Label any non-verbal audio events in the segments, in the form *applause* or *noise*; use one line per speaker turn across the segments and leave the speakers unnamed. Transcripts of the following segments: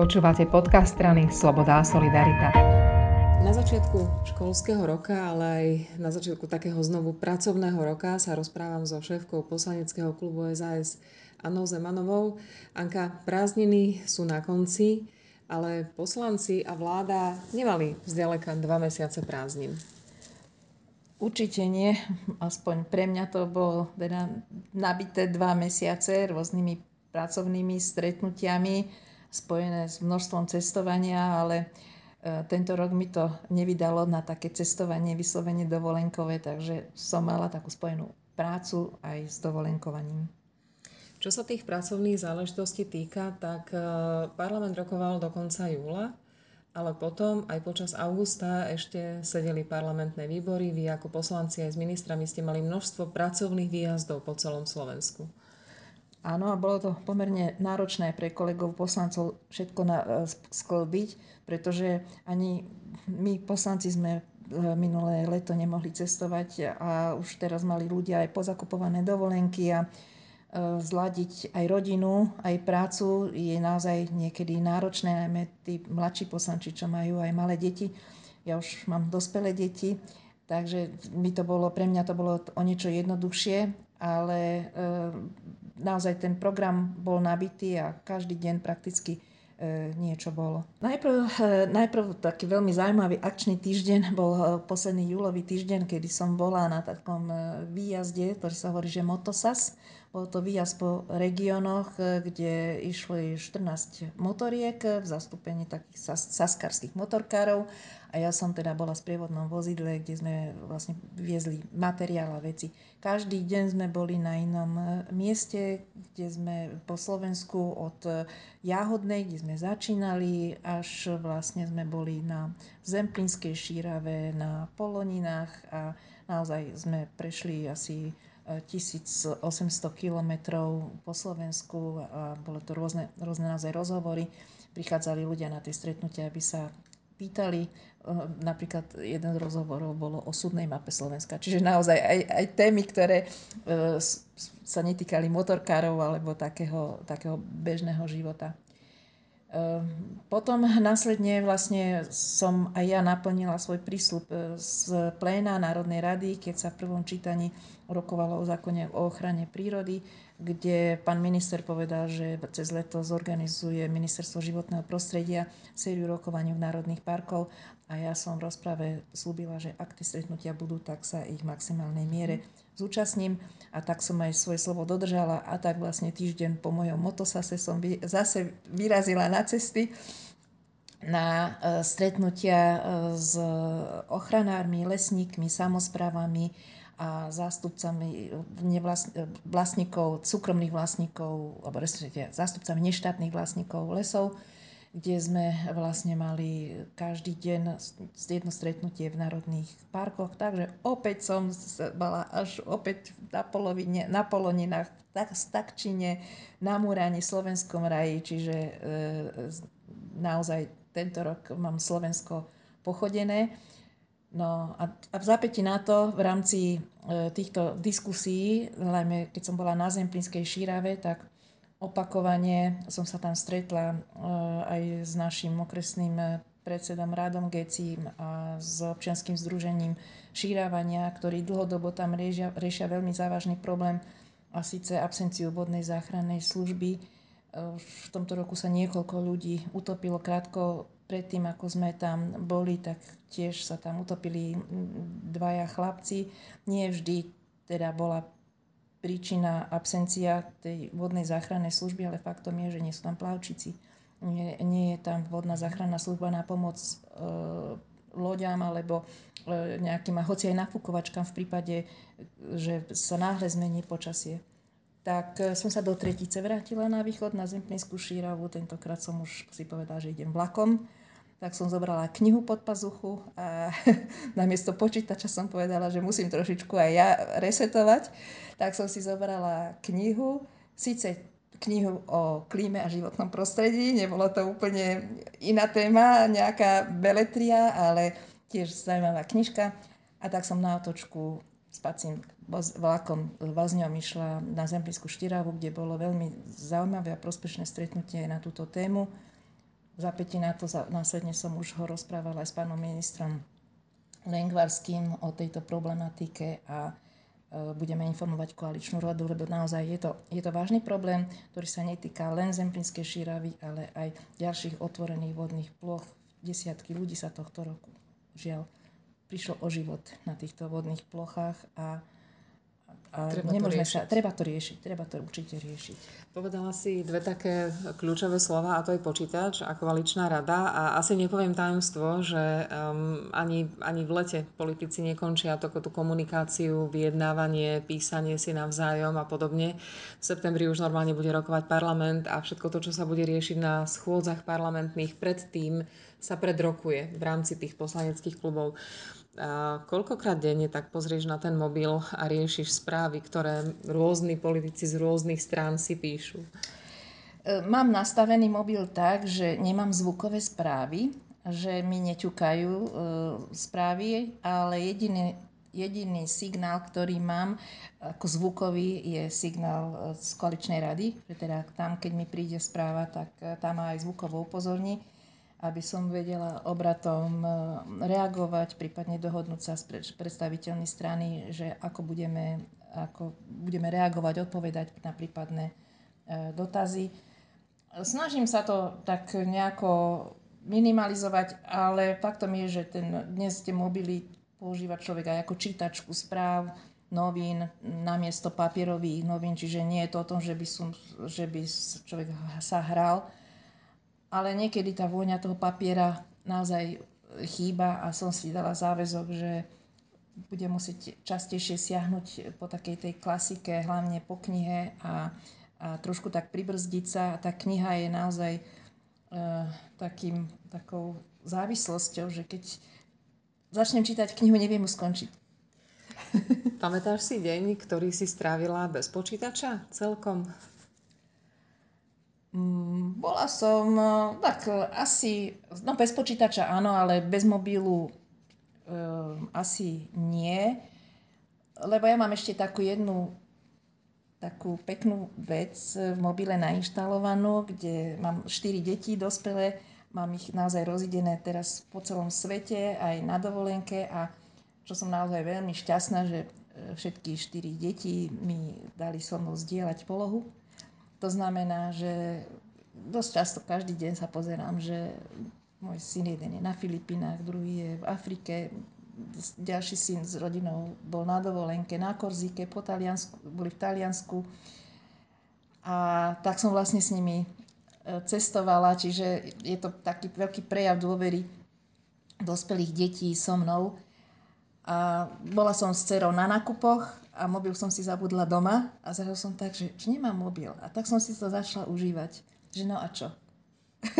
Počúvate podcast strany Sloboda a Solidarita.
Na začiatku školského roka, ale aj na začiatku takého znovu pracovného roka sa rozprávam so šéfkou poslaneckého klubu SAS Anou Zemanovou. Anka, prázdniny sú na konci, ale poslanci a vláda nemali vzdialeka dva mesiace prázdnin.
Určite nie, aspoň pre mňa to bolo teda nabité dva mesiace rôznymi pracovnými stretnutiami, spojené s množstvom cestovania, ale e, tento rok mi to nevydalo na také cestovanie vyslovene dovolenkové, takže som mala takú spojenú prácu aj s dovolenkovaním.
Čo sa tých pracovných záležitostí týka, tak e, parlament rokoval do konca júla, ale potom aj počas augusta ešte sedeli parlamentné výbory. Vy ako poslanci aj s ministrami ste mali množstvo pracovných výjazdov po celom Slovensku.
Áno, a bolo to pomerne náročné pre kolegov poslancov všetko na, e, sklbiť, pretože ani my poslanci sme e, minulé leto nemohli cestovať a už teraz mali ľudia aj pozakupované dovolenky a e, zladiť aj rodinu, aj prácu je naozaj niekedy náročné, najmä tí mladší poslanci, čo majú aj malé deti. Ja už mám dospelé deti, takže mi to bolo, pre mňa to bolo o niečo jednoduchšie, ale naozaj ten program bol nabitý a každý deň prakticky e, niečo bolo. Najprv, e, najprv taký veľmi zaujímavý akčný týždeň *laughs* bol e, posledný júlový týždeň, kedy som bola na takom výjazde, ktorý sa hovorí, že Motosas. Bol to výjazd po regiónoch, kde išli 14 motoriek v zastúpení takých saskarských motorkárov a ja som teda bola v sprievodnom vozidle, kde sme vlastne viezli materiál a veci. Každý deň sme boli na inom e, mieste, kde sme po Slovensku od e, Jáhodnej, kde sme začínali, až vlastne sme boli na Zemplínskej šírave, na Poloninách a naozaj sme prešli asi 1800 e, kilometrov po Slovensku a bolo to rôzne, rôzne naozaj rozhovory. Prichádzali ľudia na tie stretnutia, aby sa pýtali napríklad jeden z rozhovorov bolo o súdnej mape Slovenska. Čiže naozaj aj, aj témy, ktoré e, sa netýkali motorkárov alebo takého, takého bežného života. E, potom následne vlastne som aj ja naplnila svoj prísľub e, z pléna Národnej rady, keď sa v prvom čítaní rokovalo o zákone o ochrane prírody, kde pán minister povedal, že cez leto zorganizuje Ministerstvo životného prostredia sériu rokovaní v národných parkov a ja som v rozprave slúbila, že ak tie stretnutia budú, tak sa ich v maximálnej miere zúčastním a tak som aj svoje slovo dodržala a tak vlastne týždeň po mojom motosase som zase vyrazila na cesty na e, stretnutia e, s ochranármi, lesníkmi, samozprávami a zástupcami vlastníkov, súkromných vlastníkov, alebo zástupcami neštátnych vlastníkov lesov kde sme vlastne mali každý deň jedno stretnutie v národných parkoch. Takže opäť som mala až opäť na polovine, na poloninách, tak, Stakčine, na Múrani, Slovenskom raji, čiže e, naozaj tento rok mám Slovensko pochodené. No a, a v zápäti na to v rámci e, týchto diskusí, najmä keď som bola na Zemplínskej šírave, tak Opakovane som sa tam stretla eh, aj s našim okresným predsedom Rádom Gecím a s občianským združením šírávania, ktorí dlhodobo tam riešia, riešia veľmi závažný problém a síce absenciu vodnej záchrannej služby. Eh, v tomto roku sa niekoľko ľudí utopilo krátko predtým, ako sme tam boli, tak tiež sa tam utopili dvaja chlapci. Nie vždy teda bola príčina absencia tej vodnej záchrannej služby, ale faktom je, že nie sú tam plavčici. Nie, nie je tam vodná záchranná služba na pomoc e, loďam alebo e, nejakým, a hoci aj nafúkovačkám v prípade, že sa náhle zmení počasie. Tak e, som sa do Tretice vrátila na východ, na Zemplínskú šíravu. Tentokrát som už si povedala, že idem vlakom tak som zobrala knihu pod pazuchu a *laughs* namiesto počítača som povedala, že musím trošičku aj ja resetovať. Tak som si zobrala knihu, síce knihu o klíme a životnom prostredí, nebolo to úplne iná téma, nejaká beletria, ale tiež zaujímavá knižka. A tak som na otočku spacím vlakom Vazňom išla na Zemplísku Štiravu, kde bolo veľmi zaujímavé a prospešné stretnutie na túto tému zapätí na to, následne som už ho rozprávala aj s pánom ministrom Lengvarským o tejto problematike a e, budeme informovať koaličnú radu, lebo naozaj je to, je to vážny problém, ktorý sa netýka len Zemplínskej šíravy, ale aj ďalších otvorených vodných ploch. Desiatky ľudí sa tohto roku, žiaľ, prišlo o život na týchto vodných plochách a treba nemôžeme to riešiť. sa, treba to riešiť, treba to určite riešiť.
Povedala si dve také kľúčové slova a to je počítač a koaličná rada a asi nepoviem tajomstvo, že um, ani, ani v lete politici nekončia takú tú komunikáciu, vyjednávanie, písanie si navzájom a podobne. V septembri už normálne bude rokovať parlament a všetko to, čo sa bude riešiť na schôdzach parlamentných predtým, sa predrokuje v rámci tých poslaneckých klubov. Koľkokrát denne tak pozrieš na ten mobil a riešiš správy, ktoré rôzni politici z rôznych strán si píšu?
E, mám nastavený mobil tak, že nemám zvukové správy, že mi neťukajú e, správy, ale jediný, jediný signál, ktorý mám ako zvukový, je signál z koaličnej rady. Že teda tam, keď mi príde správa, tak e, tam aj zvukovo upozorní aby som vedela obratom e, reagovať, prípadne dohodnúť sa s predstaviteľmi strany, že ako budeme, ako budeme reagovať, odpovedať na prípadné e, dotazy. Snažím sa to tak nejako minimalizovať, ale faktom je, že ten, dnes tie mobily používa človek aj ako čítačku správ, novín namiesto papierových novín, čiže nie je to o tom, že by, som, že by človek sa hral, ale niekedy tá vôňa toho papiera naozaj chýba a som si dala záväzok, že budem musieť častejšie siahnuť po takej tej klasike, hlavne po knihe a, a trošku tak pribrzdiť sa. A tá kniha je naozaj e, takým, takou závislosťou, že keď začnem čítať knihu, neviem ju skončiť.
Pamätáš si deň, ktorý si strávila bez počítača celkom?
Mm, bola som, e, tak e, asi, no bez počítača áno, ale bez mobilu um, asi nie. Lebo ja mám ešte takú jednu takú peknú vec v mobile nainštalovanú, kde mám 4 deti dospelé, mám ich naozaj rozidené teraz po celom svete, aj na dovolenke a čo som naozaj veľmi šťastná, že všetky 4 deti mi dali so mnou zdieľať polohu to znamená, že dosť často každý deň sa pozerám, že môj syn jeden je na Filipinách, druhý je v Afrike, ďalší syn s rodinou bol na dovolenke na Korzike, po Taliansku, boli v Taliansku. A tak som vlastne s nimi e, cestovala, čiže je to taký veľký prejav dôvery dospelých detí so mnou. A bola som s cerou na nákupoch a mobil som si zabudla doma a zrazu som tak, že, že nemám mobil. A tak som si to začala užívať. Že no a čo? *laughs*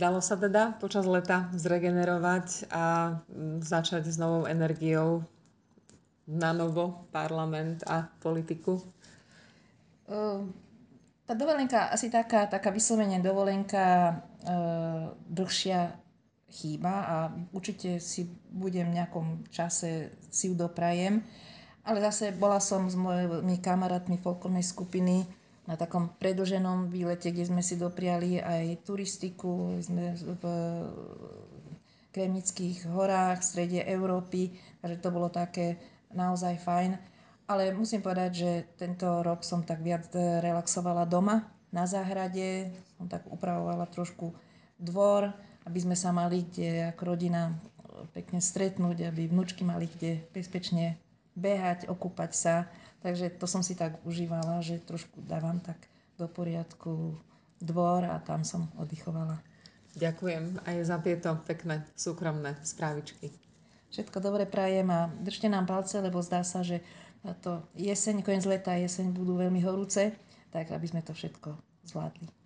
Dalo sa teda počas leta zregenerovať a mm, začať s novou energiou na novo parlament a politiku?
Tá dovolenka, asi taká, taká vyslovene dovolenka uh, dlhšia chýba a určite si budem v nejakom čase si ju doprajem. Ale zase bola som s mojimi kamarátmi folklórnej skupiny na takom predlženom výlete, kde sme si dopriali aj turistiku. Sme v Kremnických horách, v strede Európy, takže to bolo také naozaj fajn. Ale musím povedať, že tento rok som tak viac relaxovala doma, na záhrade, som tak upravovala trošku dvor, aby sme sa mali kde ako rodina pekne stretnúť, aby vnúčky mali kde bezpečne behať, okúpať sa. Takže to som si tak užívala, že trošku dávam tak do poriadku dvor a tam som oddychovala.
Ďakujem aj za tieto pekné súkromné správičky.
Všetko dobre prajem a držte nám palce, lebo zdá sa, že to jeseň, koniec leta, jeseň budú veľmi horúce, tak aby sme to všetko zvládli.